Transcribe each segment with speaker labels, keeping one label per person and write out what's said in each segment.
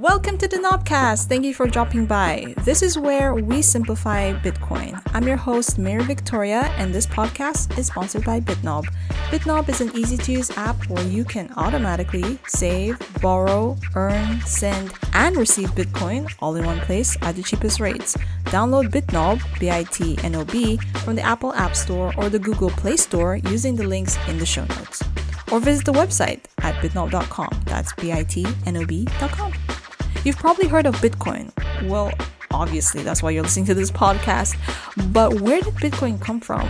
Speaker 1: Welcome to the Nobcast. Thank you for dropping by. This is where we simplify Bitcoin. I'm your host, Mary Victoria, and this podcast is sponsored by BitNob. BitNob is an easy to use app where you can automatically save, borrow, earn, send, and receive Bitcoin all in one place at the cheapest rates. Download BitNob, B I T N O B, from the Apple App Store or the Google Play Store using the links in the show notes. Or visit the website at bitnob.com. That's B I T N O B.com. You've probably heard of Bitcoin. Well, obviously, that's why you're listening to this podcast. But where did Bitcoin come from?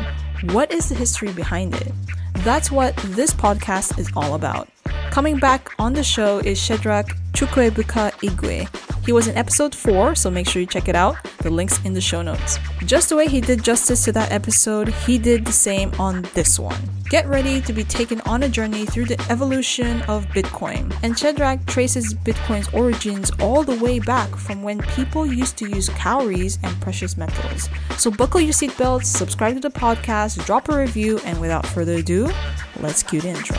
Speaker 1: What is the history behind it? That's what this podcast is all about. Coming back on the show is Shedrack Chukwuebuka Igwe. He was in episode 4, so make sure you check it out. The link's in the show notes. Just the way he did justice to that episode, he did the same on this one. Get ready to be taken on a journey through the evolution of Bitcoin. And Shedrack traces Bitcoin's origins all the way back from when people used to use cowries and precious metals. So buckle your seatbelts, subscribe to the podcast, drop a review, and without further ado, let's cue the intro.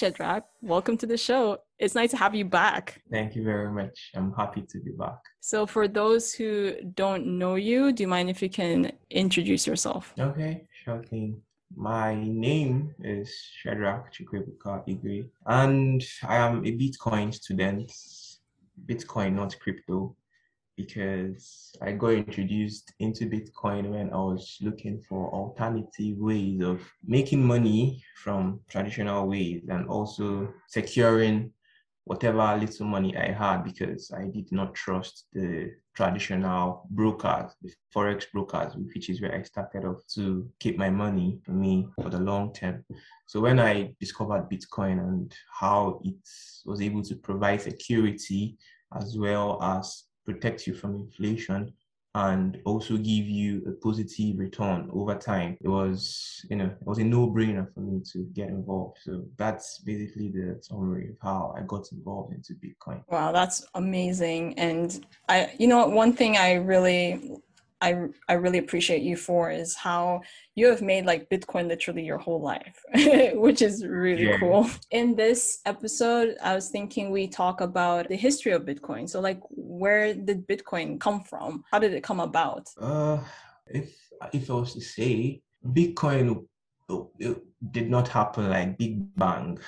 Speaker 1: Hi, Shedrack. Welcome to the show. It's nice to have you back.
Speaker 2: Thank you very much. I'm happy to be back.
Speaker 1: So, for those who don't know you, do you mind if you can introduce yourself?
Speaker 2: Okay, sure thing. My name is Shedrack Chukwuebuka Igwe, and I am a Bitcoin student. Bitcoin, not crypto because I got introduced into Bitcoin when I was looking for alternative ways of making money from traditional ways and also securing whatever little money I had because I did not trust the traditional brokers, the forex brokers, which is where I started off to keep my money for me for the long term. So when I discovered Bitcoin and how it was able to provide security as well as protect you from inflation and also give you a positive return over time. It was, you know, it was a no-brainer for me to get involved. So that's basically the summary of how I got involved into Bitcoin.
Speaker 1: Wow, that's amazing. And I, you know, one thing I really I I really appreciate you for is how you have made like Bitcoin literally your whole life, which is really yeah. cool. In this episode, I was thinking we talk about the history of Bitcoin. So like where did Bitcoin come from? How did it come about?
Speaker 2: Uh if if I was to say Bitcoin it did not happen like Big Bang.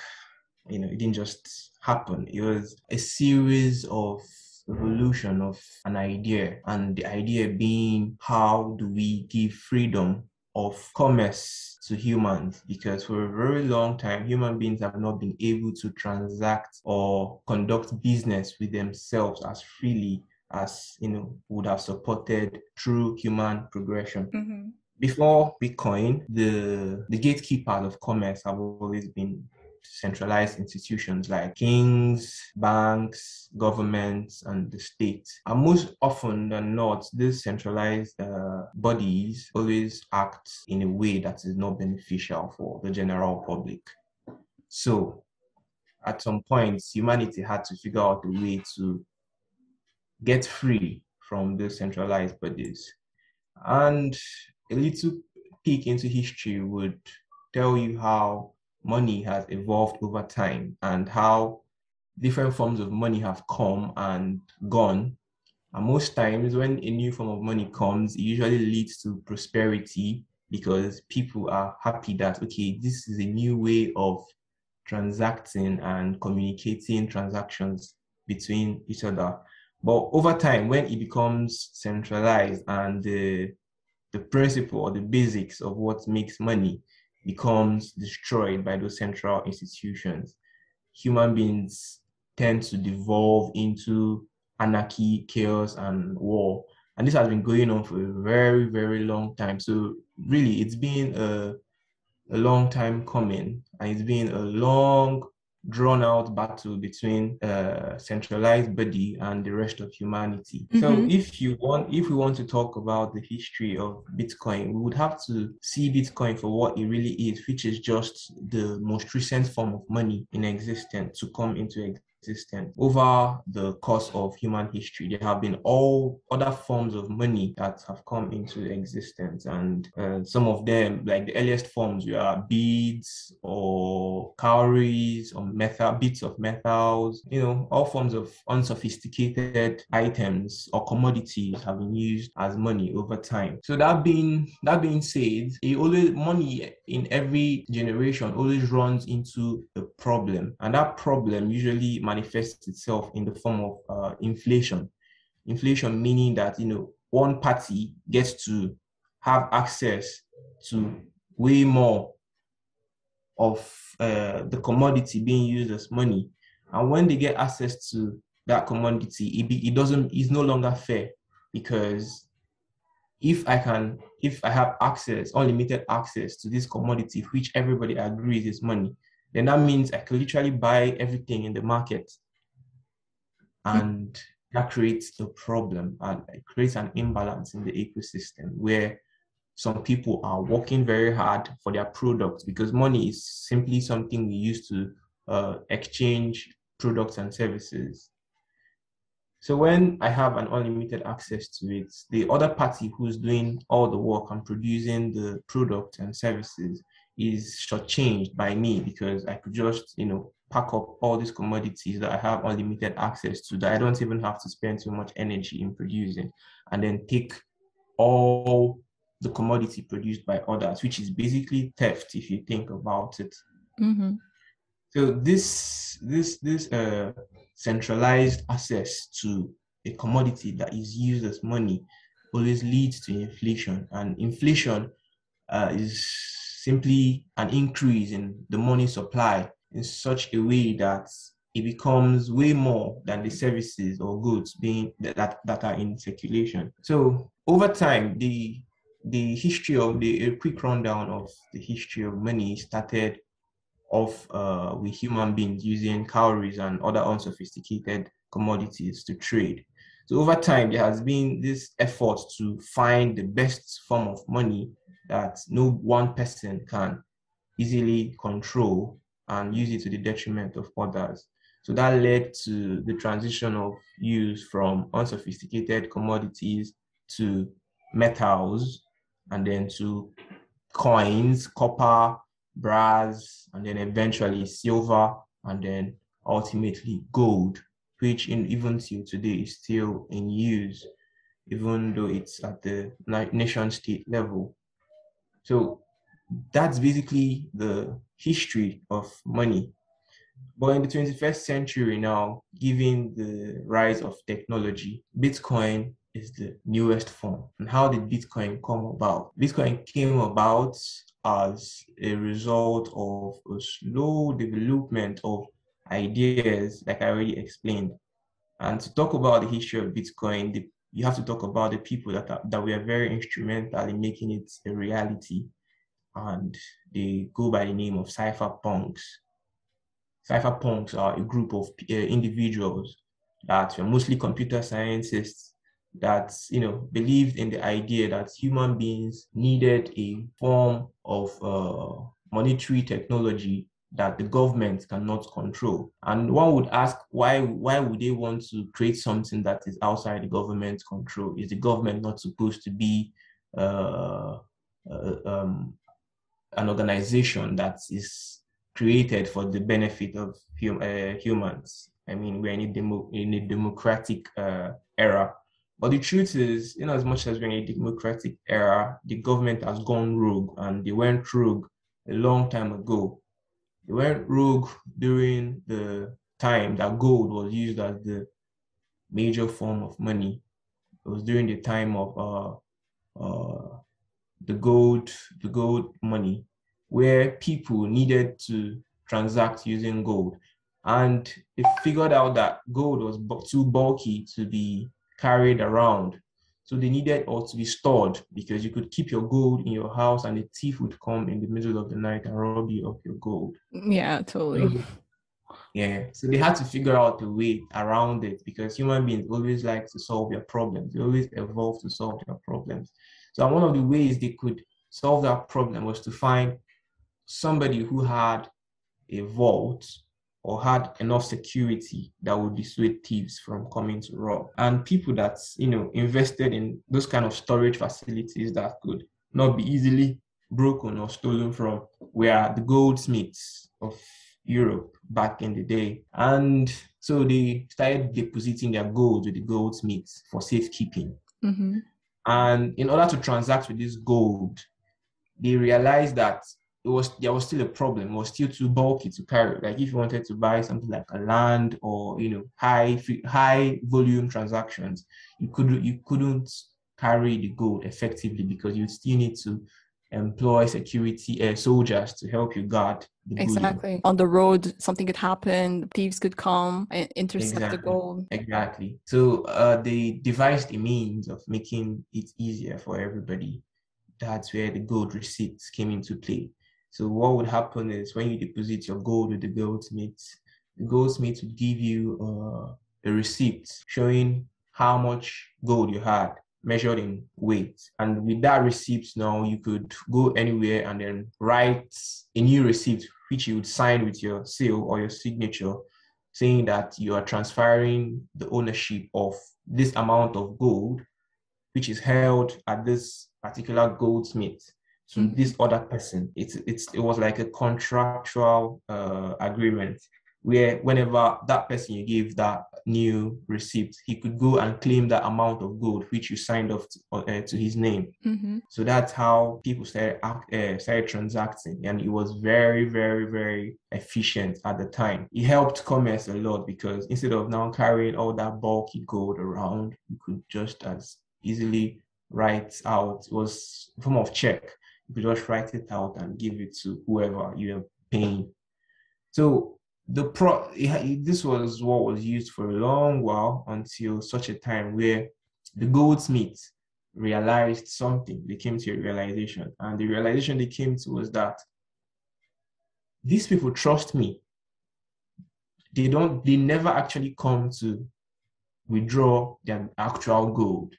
Speaker 2: You know, it didn't just happen. It was a series of evolution of an idea, and the idea being how do we give freedom of commerce to humans because for a very long time human beings have not been able to transact or conduct business with themselves as freely as you know would have supported true human progression mm-hmm. before bitcoin the the gatekeepers of commerce have always been centralized institutions like kings, banks, governments, and the state. And most often than not, these centralized uh, bodies always act in a way that is not beneficial for the general public. So, at some point, humanity had to figure out a way to get free from those centralized bodies. And a little peek into history would tell you how money has evolved over time and how different forms of money have come and gone. And most times, when a new form of money comes, it usually leads to prosperity because people are happy that, okay, this is a new way of transacting and communicating transactions between each other. But over time, when it becomes centralized and the, the principle or the basics of what makes money becomes destroyed by those central institutions, human beings tend to devolve into anarchy, chaos, and war. And this has been going on for a very, very long time. So really, it's been a, a long time coming, and it's been a long drawn out battle between a centralized body and the rest of humanity. Mm-hmm. So if you want if we want to talk about the history of Bitcoin, we would have to see Bitcoin for what it really is, which is just the most recent form of money in existence to come into existence existence. Over the course of human history, there have been all other forms of money that have come into existence, and uh, some of them, like the earliest forms, were beads or cowries or metal bits of metals. You know, all forms of unsophisticated items or commodities have been used as money over time. So that being that being said, it always money in every generation always runs into a problem, and that problem usually manifests itself in the form of uh, inflation. Inflation meaning that you know one party gets to have access to way more of uh, the commodity being used as money, and when they get access to that commodity, it, be, it doesn't it's no longer fair because if I can if I have access unlimited access to this commodity which everybody agrees is money then that means I could literally buy everything in the market. And that creates a problem and it creates an imbalance in the ecosystem where some people are working very hard for their products because money is simply something we use to uh, exchange products and services. So when I have an unlimited access to it, the other party who's doing all the work and producing the product and services is shortchanged by me because I could just, you know, pack up all these commodities that I have unlimited access to that I don't even have to spend too much energy in producing and then take all the commodity produced by others, which is basically theft if you think about it. Mm-hmm. So this this this uh, centralized access to a commodity that is used as money always leads to inflation, and inflation uh, is simply an increase in the money supply in such a way that it becomes way more than the services or goods being that, that are in circulation. So over time, the the history of the a quick rundown of the history of money started off uh, with human beings using cowries and other unsophisticated commodities to trade. So over time, there has been this effort to find the best form of money that no one person can easily control and use it to the detriment of others. So that led to the transition of use from unsophisticated commodities to metals and then to coins, copper, brass, and then eventually silver, and then ultimately gold, which in even till today is still in use, even though it's at the nation state level. So that's basically the history of money. But in the 21st century now, given the rise of technology, Bitcoin is the newest form. And how did Bitcoin come about? Bitcoin came about as a result of a slow development of ideas, like I already explained. And to talk about the history of Bitcoin, the you have to talk about the people that are, that were very instrumental in making it a reality, and they go by the name of cypherpunks. Cypherpunks are a group of uh, individuals that were mostly computer scientists that you know believed in the idea that human beings needed a form of uh, monetary technology that the government cannot control. And one would ask why why would they want to create something that is outside the government's control? Is the government not supposed to be uh, uh, um, an organization that is created for the benefit of hum- uh, humans? I mean, we're in a, demo- in a democratic uh, era. But the truth is, in as much as we're in a democratic era, the government has gone rogue and they went rogue a long time ago they went rogue during the time that gold was used as the major form of money. It was during the time of uh, uh, the gold, the gold money, where people needed to transact using gold, and they figured out that gold was too bulky to be carried around so they needed all to be stored because you could keep your gold in your house and a thief would come in the middle of the night and rob you of your gold.
Speaker 1: Yeah, totally.
Speaker 2: Yeah. So they had to figure out a way around it because human beings always like to solve their problems. They always evolve to solve their problems. So one of the ways they could solve that problem was to find somebody who had a vault or had enough security that would dissuade thieves from coming to rob. And people that you know invested in those kind of storage facilities that could not be easily broken or stolen from were the goldsmiths of Europe back in the day. And so they started depositing their gold with the goldsmiths for safekeeping. Mm-hmm. And in order to transact with this gold, they realized that it was there was still a problem. It was still too bulky to carry. Like if you wanted to buy something like a land or you know high high volume transactions, you could you couldn't carry the gold effectively because you still need to employ security uh, soldiers to help you guard the
Speaker 1: exactly on the road something could happen thieves could come and intercept
Speaker 2: exactly.
Speaker 1: the gold
Speaker 2: exactly so uh, they devised a means of making it easier for everybody that's where the gold receipts came into play so what would happen is when you deposit your gold with the goldsmith the goldsmith would give you uh, a receipt showing how much gold you had measured in weight. And with that receipt now, you could go anywhere and then write a new receipt, which you would sign with your seal or your signature, saying that you are transferring the ownership of this amount of gold, which is held at this particular goldsmith to this other person. It's it's it was like a contractual uh, agreement where whenever that person you give that new receipt, he could go and claim that amount of gold which you signed off to, uh, to his name. Mm-hmm. So that's how people started act, uh, started transacting, and it was very, very, very efficient at the time. It helped commerce a lot because instead of now carrying all that bulky gold around, you could just as easily write out. It was a form of check. You just write it out and give it to whoever you're paying. So the pro this was what was used for a long while until such a time where the goldsmith realized something. They came to a realization and the realization they came to was that these people trust me. They don't they never actually come to withdraw their actual gold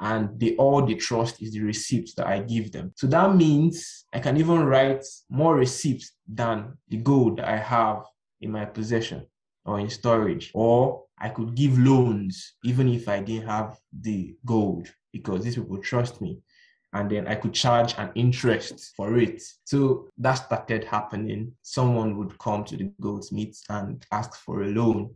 Speaker 2: and they all they trust is the receipts that I give them. So that means I can even write more receipts than the gold I have in my possession or in storage. Or I could give loans even if I didn't have the gold because these people trust me. And then I could charge an interest for it. So that started happening. Someone would come to the goldsmiths and ask for a loan,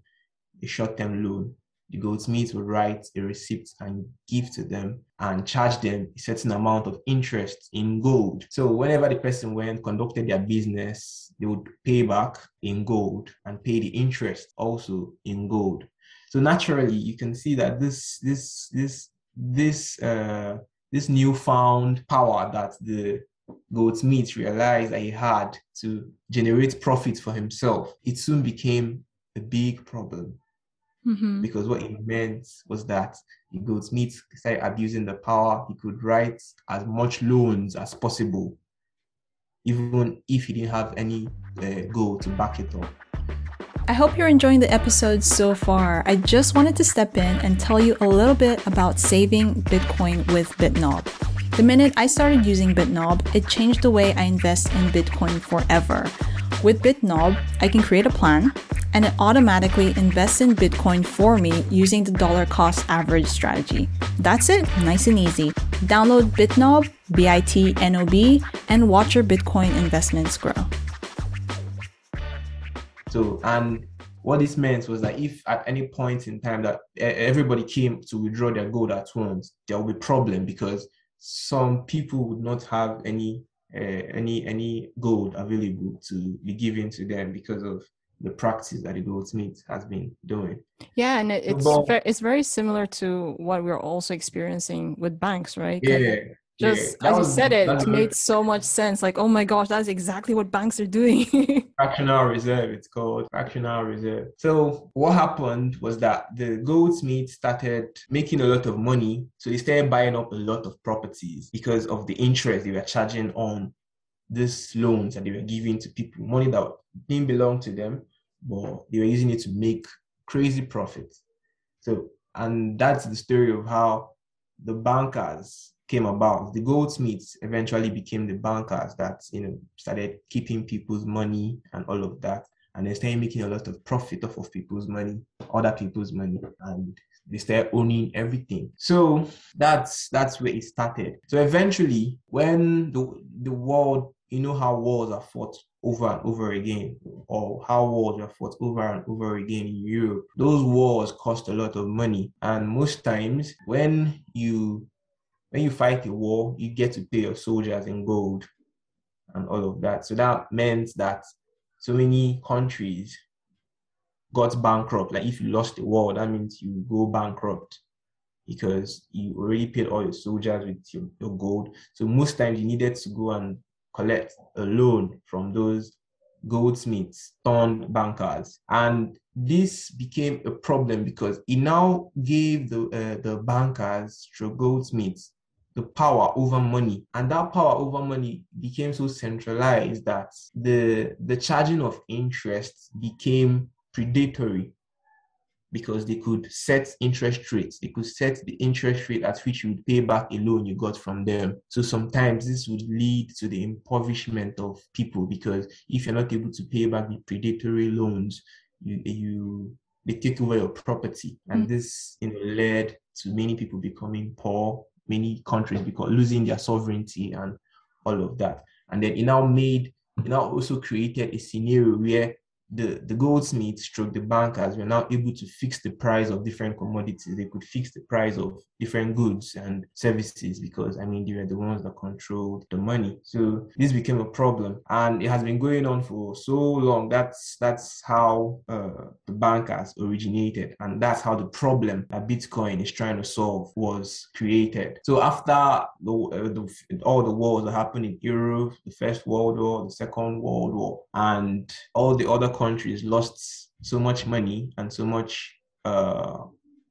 Speaker 2: a short term loan the goldsmith would write a receipt and give to them and charge them a certain amount of interest in gold. So whenever the person went, conducted their business, they would pay back in gold and pay the interest also in gold. So naturally, you can see that this this this this uh, this newfound power that the goldsmith realized that he had to generate profit for himself, it soon became a big problem Mm-hmm. Because what it meant was that the goldsmith started abusing the power. He could write as much loans as possible, even if he didn't have any uh, gold to back it up.
Speaker 1: I hope you're enjoying the episode so far. I just wanted to step in and tell you a little bit about saving Bitcoin with BitNob. The minute I started using BitNob, it changed the way I invest in Bitcoin forever. With BitNob, I can create a plan and it automatically invests in Bitcoin for me using the dollar cost average strategy. That's it, nice and easy. Download BitNob, B I T N O B, and watch your Bitcoin investments grow.
Speaker 2: So, and what this meant was that if at any point in time that everybody came to withdraw their gold at once, there will be problem because some people would not have any Uh, any any gold available to be given to them because of the practice that the goldsmith has been doing.
Speaker 1: Yeah, and it's but, very, it's very similar to what we're also experiencing with banks, right?
Speaker 2: Yeah.
Speaker 1: Just yeah, as was, you said it, it made so much sense. Like, oh my gosh, that's exactly what banks are doing.
Speaker 2: fractional reserve, it's called fractional reserve. So what happened was that the goldsmith started making a lot of money. So they started buying up a lot of properties because of the interest they were charging on these loans that they were giving to people, money that didn't belong to them, but they were using it to make crazy profits. So, and that's the story of how the bankers came about. The goldsmiths eventually became the bankers that you know started keeping people's money and all of that, and they started making a lot of profit off of people's money, other people's money, and they started owning everything. So that's that's where it started. So eventually, when the the world, you know how wars are fought over and over again, or how wars are fought over and over again in Europe. Those wars cost a lot of money, and most times when you when you fight a war, you get to pay your soldiers in gold and all of that. So that meant that so many countries got bankrupt. Like if you lost the war, that means you go bankrupt because you already paid all your soldiers with your, your gold. So most times you needed to go and collect a loan from those goldsmiths turned bankers. And this became a problem because it now gave the uh, the bankers, through goldsmiths, the power over money. And that power over money became so centralized that the the charging of interest became predatory because they could set interest rates. They could set the interest rate at which you would pay back a loan you got from them. So sometimes this would lead to the impoverishment of people because if you're not able to pay back the predatory loans you you they take over your property. And mm. this you know led to many people becoming poor many countries because losing their sovereignty and all of that. And then it now made, it now also created a scenario where the, the goldsmiths stroke the bankers were now able to fix the price of different commodities. They could fix the price of different goods and services because I mean they were the ones that controlled the money. So this became a problem, and it has been going on for so long. That's that's how uh, the bankers originated, and that's how the problem that Bitcoin is trying to solve was created. So after the, uh, the all the wars that happened in Europe, the First World War, the Second World War, and all the other countries lost so much money and so much uh,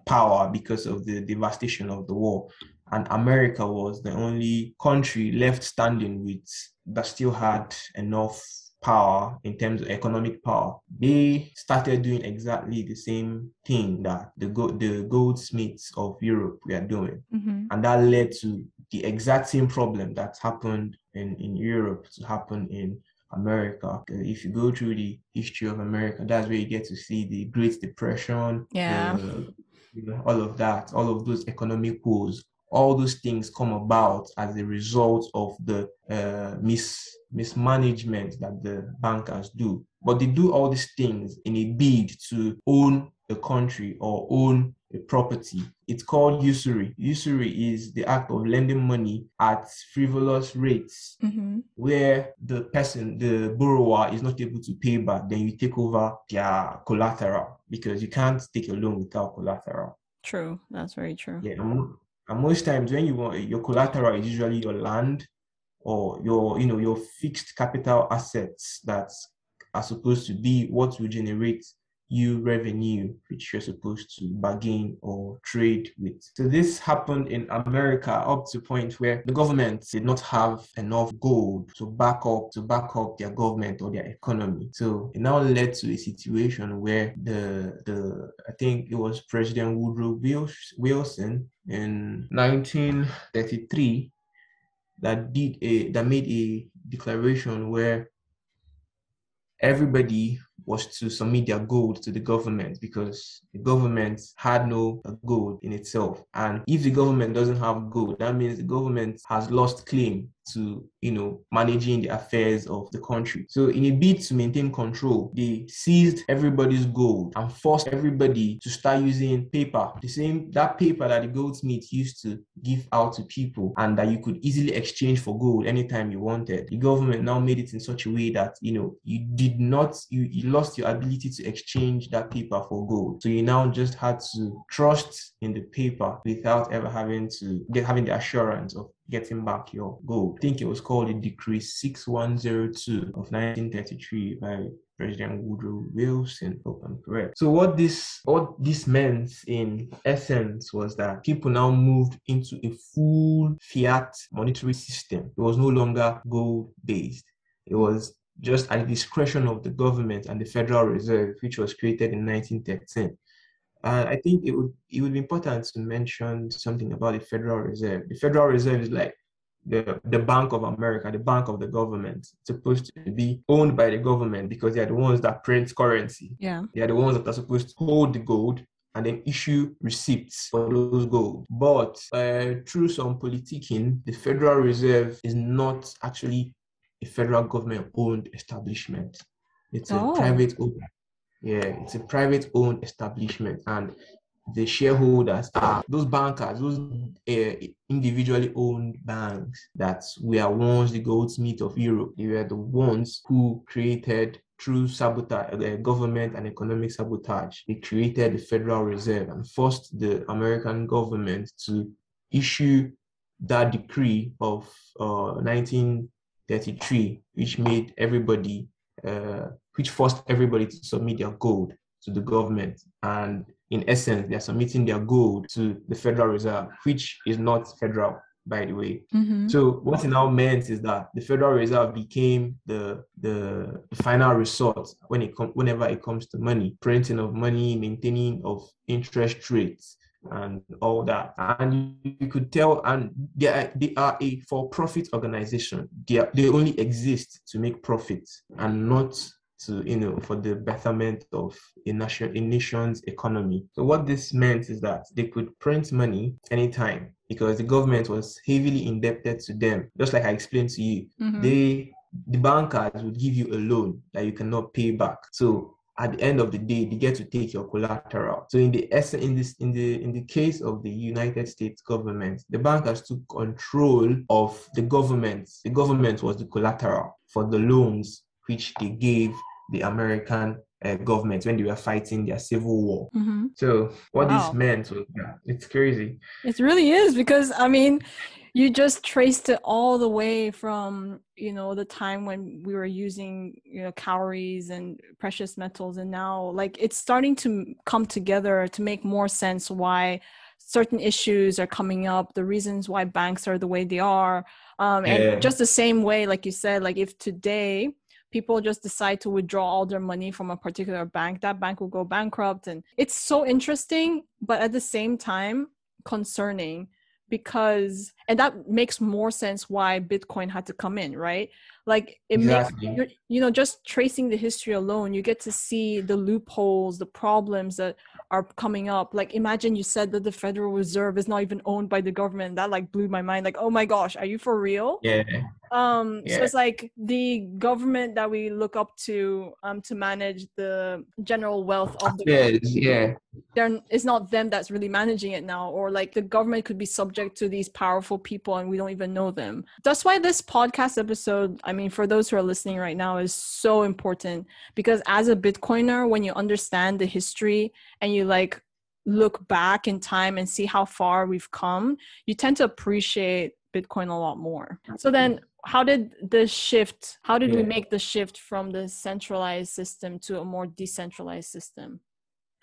Speaker 2: power because of the devastation of the war. And America was the only country left standing with that still had enough power in terms of economic power. They started doing exactly the same thing that the go- the goldsmiths of Europe were doing, mm-hmm. and that led to the exact same problem that happened in in Europe to happen in America. If you go through the history of America, that's where you get to see the Great Depression,
Speaker 1: yeah,
Speaker 2: the, you know, all of that, all of those economic woes. All those things come about as a result of the uh, mis mismanagement that the bankers do. But they do all these things in a bid to own a country or own a property. It's called usury. Usury is the act of lending money at frivolous rates mm-hmm. where the person, the borrower, is not able to pay back. Then you take over their collateral because you can't take a loan without collateral.
Speaker 1: True. That's very true.
Speaker 2: Yeah. And, most times when you want your collateral is usually your land or your, you know, your fixed capital assets that are supposed to be what will generate you revenue which you're supposed to bargain or trade with. So this happened in America up to point where the government did not have enough gold to back up to back up their government or their economy. So it now led to a situation where the the I think it was President Woodrow Wilson in 1933 that did a that made a declaration where everybody was to submit their gold to the government because the government had no gold in itself. And if the government doesn't have gold, that means the government has lost claim to you know managing the affairs of the country. So in a bid to maintain control they seized everybody's gold and forced everybody to start using paper. The same that paper that the goldsmith used to give out to people and that you could easily exchange for gold anytime you wanted. The government now made it in such a way that you know you did not you, you lost your ability to exchange that paper for gold. So you now just had to trust in the paper without ever having to get having the assurance of getting back your gold. I think it was called the Decree 6102 of 1933 by President Woodrow Wilson, if I'm correct. So what this what this meant in essence was that people now moved into a full fiat monetary system. It was no longer gold based. It was just at the discretion of the government and the Federal Reserve, which was created in 1913. Uh, I think it would it would be important to mention something about the Federal Reserve. The Federal Reserve is like the, the Bank of America, the bank of the government. It's supposed to be owned by the government because they're the ones that print currency.
Speaker 1: Yeah.
Speaker 2: They are the ones that are supposed to hold the gold and then issue receipts for those gold. But uh, through some politicking, the Federal Reserve is not actually a federal government owned establishment. It's a
Speaker 1: Oh.
Speaker 2: private owned. Yeah, it's a private owned establishment, and the shareholders are those bankers, those uh, individually owned banks that were once the goldsmith of Europe. They were the ones who created through sabotage, uh, government and economic sabotage. They created the Federal Reserve and forced the American government to issue that decree of uh, 1933, which made everybody, uh, which forced everybody to submit their gold to the government. And in essence, they are submitting their gold to the Federal Reserve, which is not federal, by the way.
Speaker 1: Mm-hmm.
Speaker 2: So what it now meant is that the Federal Reserve became the the, final resort when it com- whenever it comes to money, printing of money, maintaining of interest rates, and all that. And you could tell, and they are, they are a for-profit organization. They are, they only exist to make profits and not to you know for the betterment of a nation a nation's economy. So what this meant is that they could print money anytime because the government was heavily indebted to them. Just like I explained to you,
Speaker 1: Mhm.
Speaker 2: they the bankers would give you a loan that you cannot pay back. So at the end of the day, they get to take your collateral. So in the essence, in this in the in the case of the United States government, the bankers took control of the government. The government was the collateral for the loans which they gave the American uh, government when they were fighting their civil war.
Speaker 1: Mhm.
Speaker 2: So what
Speaker 1: Wow.
Speaker 2: this meant was yeah, it's crazy.
Speaker 1: It really is because I mean, you just traced it all the way from you know the time when we were using you know cowries and precious metals, and now like it's starting to come together to make more sense why certain issues are coming up, the reasons why banks are the way they are, um,
Speaker 2: Yeah.
Speaker 1: and just the same way, like you said, like if today people just decide to withdraw all their money from a particular bank, that bank will go bankrupt, and it's so interesting, but at the same time concerning because and that makes more sense why bitcoin had to come in right like it
Speaker 2: Exactly.
Speaker 1: makes you're, know just tracing the history alone you get to see the loopholes the problems that are coming up like imagine you said that the federal reserve is not even owned by the government that like blew my mind like oh my gosh are you for real
Speaker 2: Yeah.
Speaker 1: um so it's like the government that we look up to um to manage the general wealth of the
Speaker 2: Yes, yeah.
Speaker 1: they're it's not them that's really managing it now or like the government could be subject to these powerful people and we don't even know them that's why this podcast episode i mean for those who are listening right now is so important because as a bitcoiner when you understand the history and you like look back in time and see how far we've come you tend to appreciate bitcoin a lot more. So then how did the shift how did we make the shift from the centralized system to a more decentralized system?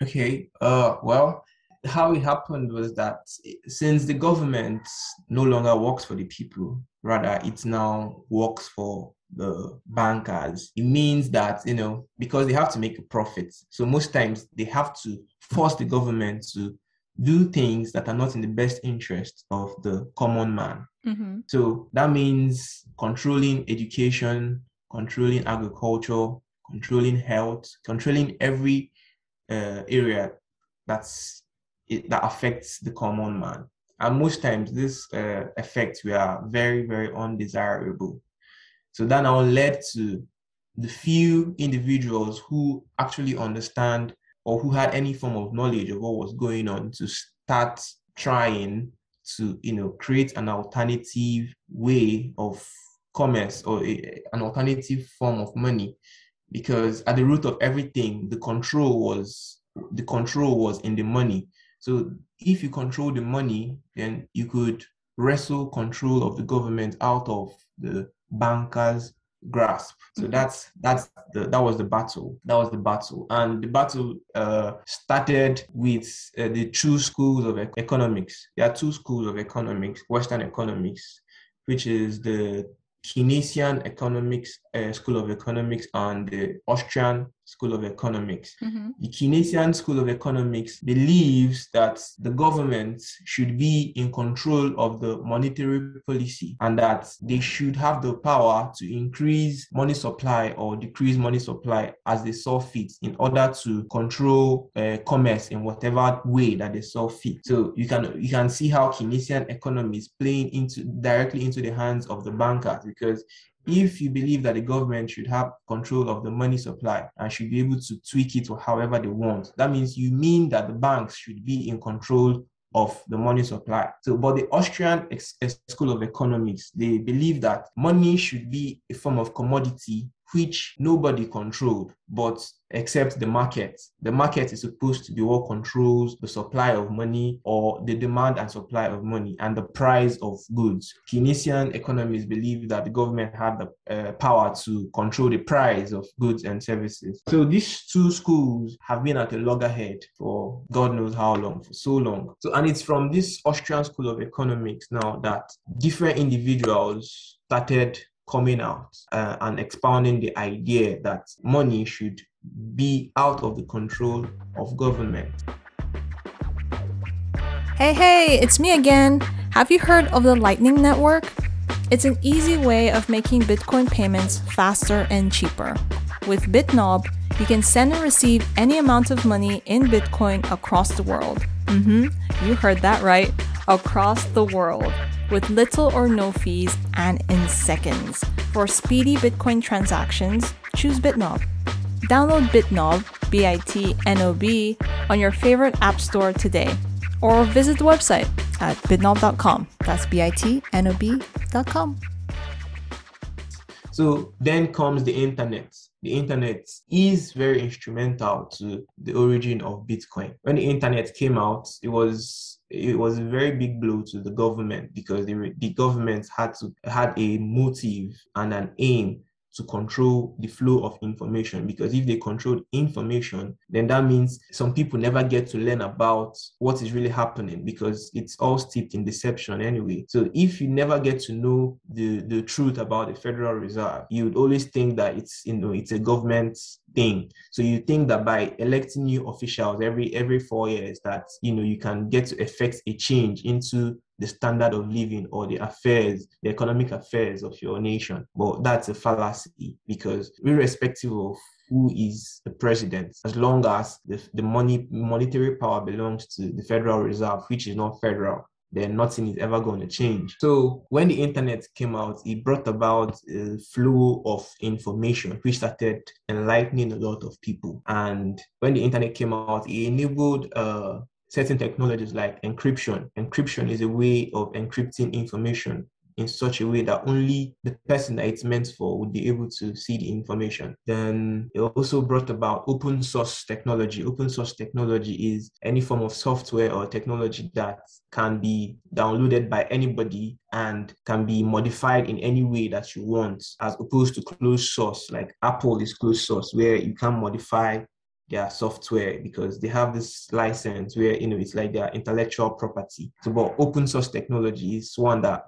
Speaker 2: Okay. Uh, well, how it happened was that since the government no longer works for the people, rather it now works for the bankers, it means that, you know, because they have to make a profit. So most times they have to force the government to do things that are not in the best interest of the common man.
Speaker 1: mm-hmm.
Speaker 2: So that means controlling education, controlling agriculture, controlling health, controlling every uh, area that's it, that affects the common man. And most times, these uh, effects were very, very undesirable. So that now led to the few individuals who actually understand or who had any form of knowledge of what was going on to start trying to, you know, create an alternative way of commerce or a, an alternative form of money because at the root of everything the control was the control was in the money so if you control the money then you could wrestle control of the government out of the bankers grasp. So
Speaker 1: Mhm.
Speaker 2: that's that's the that was the battle. That was the battle. And the battle uh started with uh, the two schools of economics. There are two schools of economics western economics which is the Keynesian Economics uh, School of Economics and the Austrian School of Economics. Mm-hmm. The Keynesian School of Economics believes that the government should be in control of the monetary policy and that they should have the power to increase money supply or decrease money supply as they saw fit in order to control uh, commerce in whatever way that they saw fit. So you can you can see how Keynesian economy is playing into directly into the hands of the bankers because if you believe that the government should have control of the money supply and should be able to tweak it however they want, that means you mean that the banks should be in control of the money supply. So, but the Austrian School of Economics, they believe that money should be a form of commodity which nobody controlled, but except the market. The market is supposed to be what controls the supply of money or the demand and supply of money and the price of goods. Keynesian economists believe that the government had the uh, power to control the price of goods and services. So these two schools have been at a loggerhead for God knows how long, for so long. So, and it's from this Austrian School of Economics now that different individuals started coming out uh, and expounding the idea that money should be out of the control of government.
Speaker 1: Hey, hey, it's me again. Have you heard of the Lightning Network? It's an easy way of making Bitcoin payments faster and cheaper. With BitNob, you can send and receive any amount of money in Bitcoin across the world. Mm hmm, you heard that right, across the world with little or no fees and in seconds. For speedy Bitcoin transactions, choose BitNob. Download BitNob, B I T N O B, on your favorite app store today or visit the website at bitnob.com. That's B I T N O B.com.
Speaker 2: So then comes the internet. The internet is very instrumental to the origin of Bitcoin. When the internet came out, it was it was a very big blow to the government because the, the government had to had a motive and an aim to control the flow of information because if they control information then that means some people never get to learn about what is really happening because it's all steeped in deception anyway so if you never get to know the the truth about the federal reserve you would always think that it's you know it's a government thing. So you think that by electing new officials every every four years, that you know you can get to effect a change into the standard of living or the affairs, the economic affairs of your nation. But that's a fallacy because irrespective of who is the president, as long as the, the money monetary power belongs to the Federal Reserve, which is not federal, then nothing is ever going to change. So when the internet came out, it brought about a flow of information, which started enlightening a lot of people. And when the internet came out, it enabled uh, certain technologies like encryption. Encryption is a way of encrypting information in such a way that only the person that it's meant for would be able to see the information. Then it also brought about open source technology. Open source technology is any form of software or technology that can be downloaded by anybody and can be modified in any way that you want, as opposed to closed source, like Apple is closed source, where you can modify their software because they have this license where you know it's like their intellectual property. So, but open source technology is one that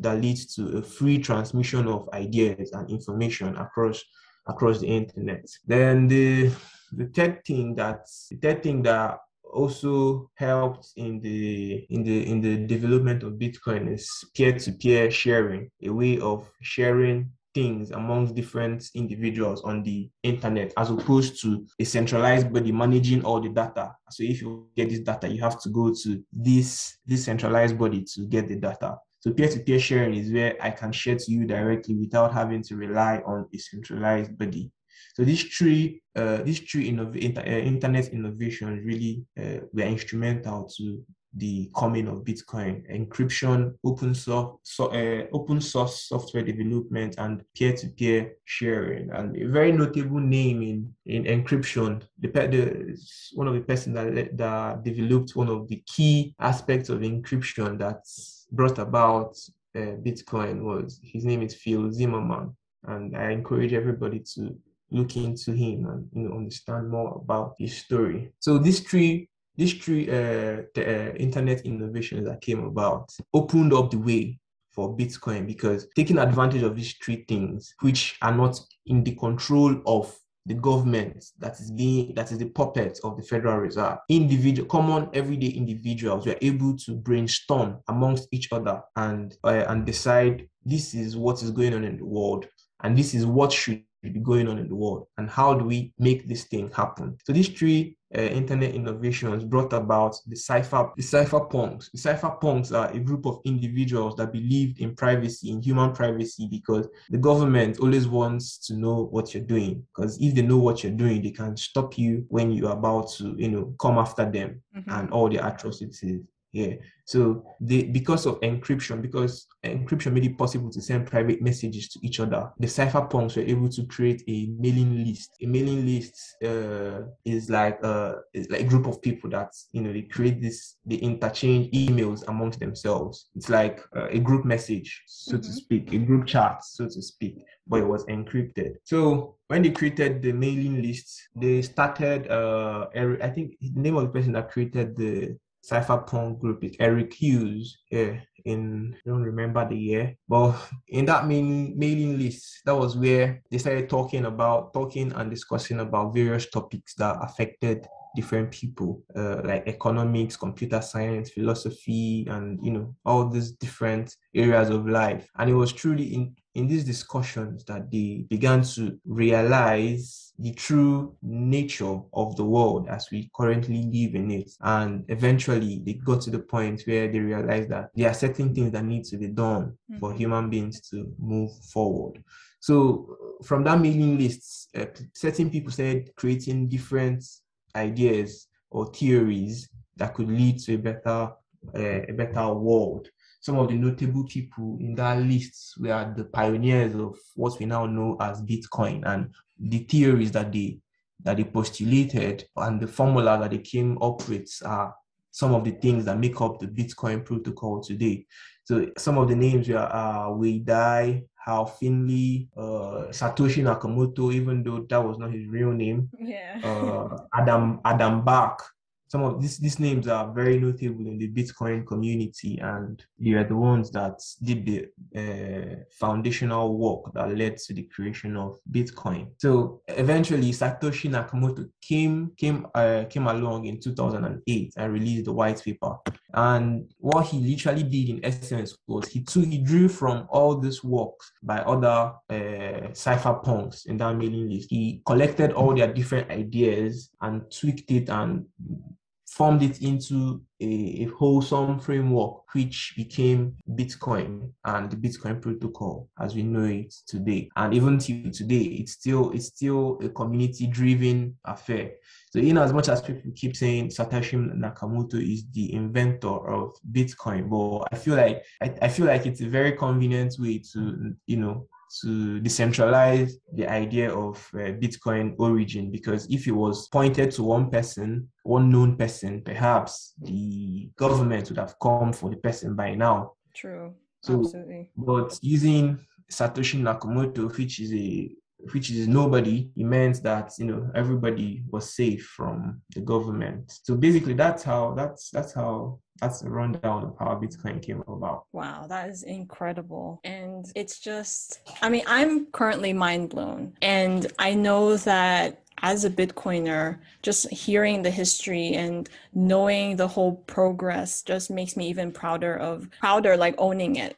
Speaker 2: that leads to a free transmission of ideas and information across across the internet. Then the the third thing that the third thing that also helped in the in the in the development of Bitcoin is peer-to-peer sharing, a way of sharing things amongst different individuals on the internet as opposed to a centralized body managing all the data. So if you get this data, you have to go to this, this centralized body to get the data. So peer-to-peer sharing is where I can share to you directly without having to rely on a centralized body. So these three, uh, these three innov- inter- uh, internet innovations really uh, were instrumental to the coming of Bitcoin, encryption, open source, so, uh, open source software development, and peer-to-peer sharing. And a very notable name in, in encryption, the, the one of the person that, that developed one of the key aspects of encryption that's brought about uh, Bitcoin was his name is Phil Zimmermann, and I encourage everybody to look into him and you know understand more about his story. So these three these three uh, the, uh, internet innovations that came about opened up the way for Bitcoin because taking advantage of these three things, which are not in the control of the government that is being that is the puppet of the Federal Reserve. Individual, common everyday individuals were able to brainstorm amongst each other and uh, and decide this is what is going on in the world and this is what should be going on in the world and how do we make this thing happen so these three uh, internet innovations brought about the cipher the cypherpunks. The cypherpunks are a group of individuals that believed in privacy in human privacy because the government always wants to know what you're doing. Because if they know what you're doing they can stop you when you're about to you know come after them mm-hmm. and all the atrocities yeah. So they because of encryption, because encryption made it possible to send private messages to each other, the cypherpunks were able to create a mailing list. A mailing list uh, is like a uh, is like a group of people that you know they create this, they interchange emails amongst themselves. It's like uh, a group message, so mm-hmm. to speak, a group chat, so to speak, but it was encrypted. So when they created the mailing list, they started. Uh, I think the name of the person that created the cypherpunk group is Eric Hughes. Yeah, in I don't remember the year, but in that mailing mailing list, that was where they started talking about talking and discussing about various topics that affected different people, uh, like economics, computer science, philosophy, and you know all these different areas of life. And it was truly in in these discussions that they began to realize the true nature of the world as we currently live in it. And eventually they got to the point where they realized that there are certain things that need to be done mm-hmm. for human beings to move forward. So from that mailing list, uh, certain people said creating different ideas or theories that could lead to a better uh, a better world. Some of the notable people in that list were the pioneers of what we now know as Bitcoin and the theories that they that they postulated and the formula that they came up with are some of the things that make up the Bitcoin protocol today. So some of the names were uh, Wei Dai, Hal Finney, uh, Satoshi Nakamoto, even though that was not his real name.
Speaker 1: Yeah.
Speaker 2: uh, Adam Adam Back, some of these these names are very notable in the Bitcoin community, and they are the ones that did the uh, foundational work that led to the creation of Bitcoin. So eventually, Satoshi Nakamoto came came uh, came along in 2008 and released the white paper. And what he literally did in essence was he took he drew from all this works by other uh, cypherpunks in that mailing list. He collected all their different ideas and tweaked it and formed it into a, a, wholesome framework which became Bitcoin and the Bitcoin protocol as we know it today. And even till today, it's still it's still a community driven affair. So in as much as people keep saying Satoshi Nakamoto is the inventor of Bitcoin, but I feel like I, I feel like it's a very convenient way to you know to decentralize the idea of uh, Bitcoin origin because if it was pointed to one person, one known person, perhaps the government would have come for the person by now.
Speaker 1: True. So, Absolutely.
Speaker 2: But using Satoshi Nakamoto, which is a which is nobody, it meant that you know everybody was safe from the government. So basically, that's how that's that's how that's a rundown of how Bitcoin came about.
Speaker 1: Wow, that is incredible. And it's just, I mean, I'm currently mind blown. And I know that as a Bitcoiner, just hearing the history and knowing the whole progress just makes me even prouder of prouder like owning it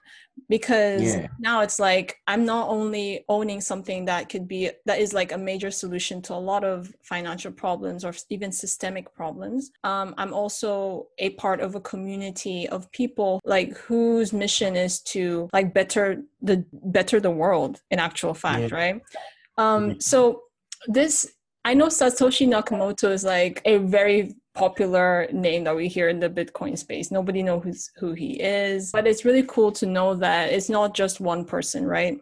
Speaker 1: because yeah. now it's like i'm not only owning something that could be that is like a major solution to a lot of financial problems or even systemic problems um, i'm also a part of a community of people like whose mission is to like better the better the world in actual fact yeah. right um so this I know Satoshi Nakamoto is like a very popular name that we hear in the Bitcoin space. Nobody knows who he is, but it's really cool to know that it's not just one person, right?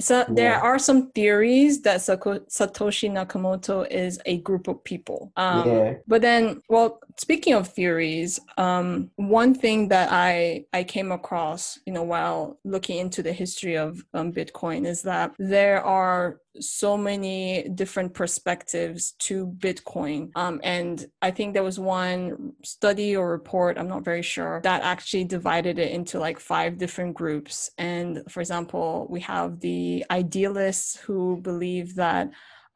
Speaker 1: So yeah. there are some theories that Satoshi Nakamoto is a group of people. Um, yeah. But then, well, speaking of theories, um, one thing that I I came across, you know, while looking into the history of um, Bitcoin is that there are so many different perspectives to Bitcoin, um, and I think there was one study or report, I'm not very sure, that actually divided it into like five different groups. And for example, we have the idealists who believe that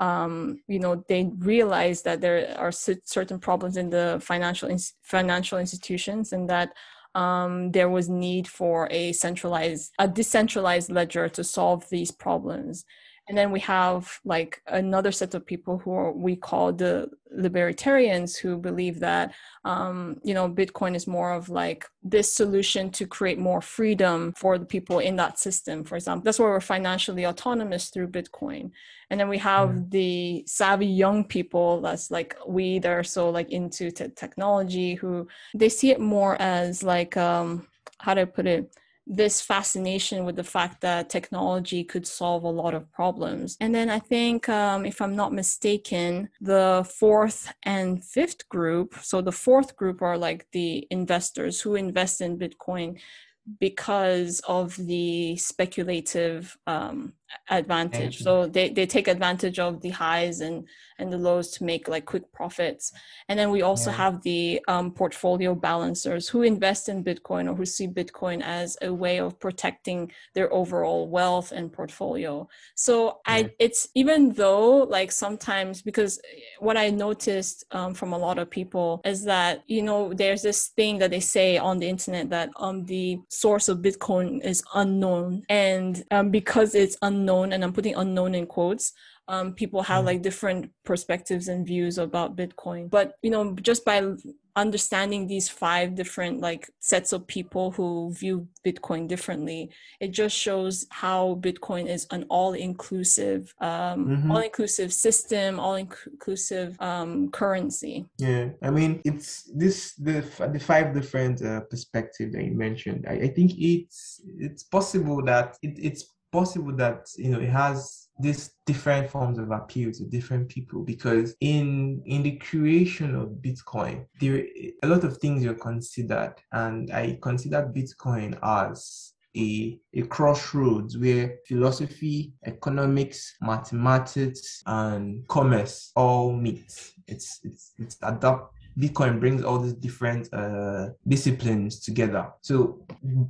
Speaker 1: um, you know they realize that there are certain problems in the financial in- financial institutions and that um, there was need for a centralized a decentralized ledger to solve these problems and then we have like another set of people who are, we call the libertarians who believe that um, you know bitcoin is more of like this solution to create more freedom for the people in that system for example. That's why we're financially autonomous through bitcoin. And then we have mm-hmm. the savvy young people that's like we that are so like into technology who they see it more as like um how do i put it this fascination with the fact that technology could solve a lot of problems. And then I think, um, if I'm not mistaken, the fourth and fifth group, so the fourth group are like the investors who invest in Bitcoin because of the speculative um, advantage. So they, they take advantage of the highs and and the lows to make like quick profits. And then we also yeah. have the um, portfolio balancers who invest in Bitcoin or who see Bitcoin as a way of protecting their overall wealth and portfolio. So yeah. I, it's even though like sometimes because what I noticed um, from a lot of people is that you know there's this thing that they say on the internet that um the source of Bitcoin is unknown, and um, because it's unknown, and I'm putting unknown in quotes um, people have mm. like different perspectives and views about bitcoin but you know just by understanding these five different like sets of people who view bitcoin differently it just shows how bitcoin is an all-inclusive um, mm-hmm. all-inclusive system all-inclusive um, currency
Speaker 2: yeah i mean it's this the the five different uh, perspectives that you mentioned I, I think it's it's possible that it, it's possible that you know it has these different forms of appeal to different people because in in the creation of bitcoin there a lot of things are considered and i consider bitcoin as a, a crossroads where philosophy, economics, mathematics, and commerce all meet. It's it's it's adapt Bitcoin brings all these different uh, disciplines together. So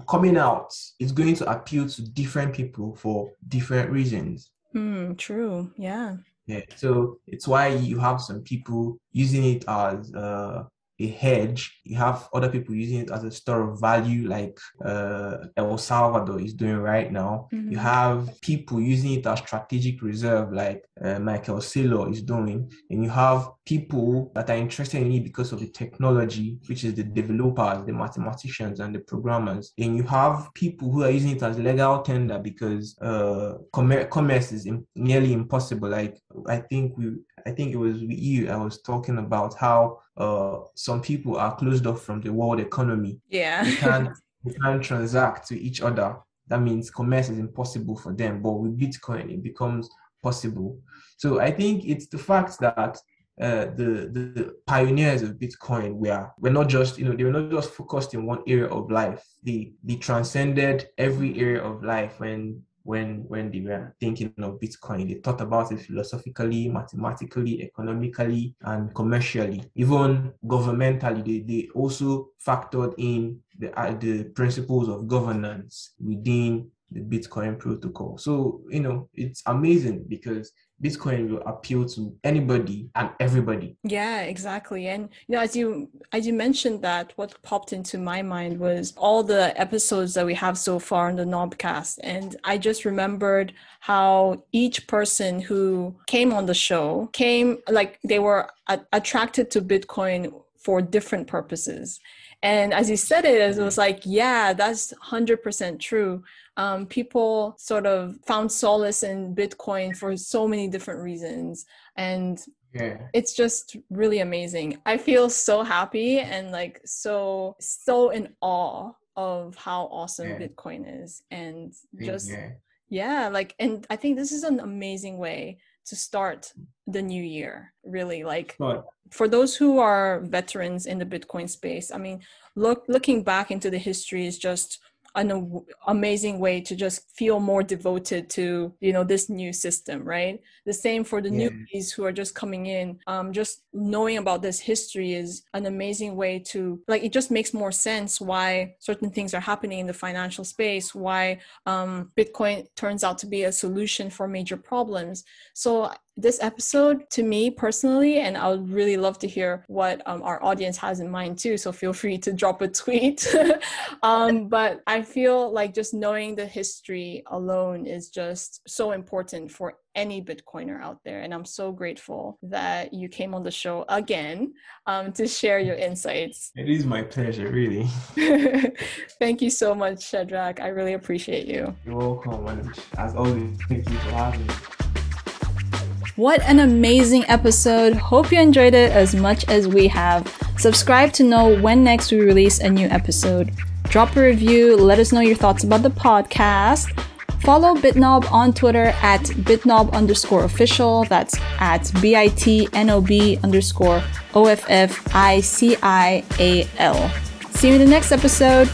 Speaker 2: coming out is going to appeal to different people for different reasons.
Speaker 1: Mm, true. Yeah.
Speaker 2: Yeah. So it's why you have some people using it as uh, a hedge. You have other people using it as a store of value, like uh, El Salvador is doing right now. Mm-hmm. You have people using it as strategic reserve, like uh, Michael Saylor is doing. And you have people that are interested in it because of the technology, which is the developers, the mathematicians, and the programmers. And you have people who are using it as legal tender because uh, commerce is nearly impossible. Like I think we, I think it was with you. I was talking about how uh, some people are closed off from the world economy.
Speaker 1: Yeah,
Speaker 2: they can't, they can't transact to each other. That means commerce is impossible for them. But with Bitcoin, it becomes possible. So I think it's the fact that uh, the, the pioneers of Bitcoin were were not just you know they were not just focused in one area of life. They they transcended every area of life when when when they were thinking of Bitcoin. They thought about it philosophically, mathematically, economically, and commercially. Even governmentally, they, they also factored in the uh, the principles of governance within the Bitcoin protocol. So you know it's amazing because Bitcoin will appeal to anybody and everybody.
Speaker 1: Yeah, exactly. And you know, as you as you mentioned that, what popped into my mind was all the episodes that we have so far on the Nobcast. And I just remembered how each person who came on the show came like they were a- attracted to Bitcoin for different purposes. And as you said it, it was like, yeah, that's 100% true um, people sort of found solace in Bitcoin for so many different reasons. And yeah. it's just really amazing. I feel so happy and like so, so in awe of how awesome yeah. Bitcoin is. And just, yeah. yeah, like, and I think this is an amazing way to start the new year really like for those who are veterans in the bitcoin space i mean look looking back into the history is just an amazing way to just feel more devoted to you know this new system right? The same for the yeah. newbies who are just coming in. Um, just knowing about this history is an amazing way to like it just makes more sense why certain things are happening in the financial space why um, bitcoin turns out to be a solution for major problems. So this episode to me personally, and I would really love to hear what um, our audience has in mind too. So feel free to drop a tweet. um, but I feel like just knowing the history alone is just so important for any Bitcoiner out there. And I'm so grateful that you came on the show again um, to share your insights.
Speaker 2: It is my pleasure, really.
Speaker 1: thank you so much, Shedrack. I really appreciate you.
Speaker 2: You're welcome. As always, thank you for having me.
Speaker 1: What an amazing episode. Hope you enjoyed it as much as we have. Subscribe to know when next we release a new episode. Drop a review, let us know your thoughts about the podcast. Follow BitNob on Twitter at bitnob underscore official. That's at B I T N O B underscore O F F I C I A L. See you in the next episode.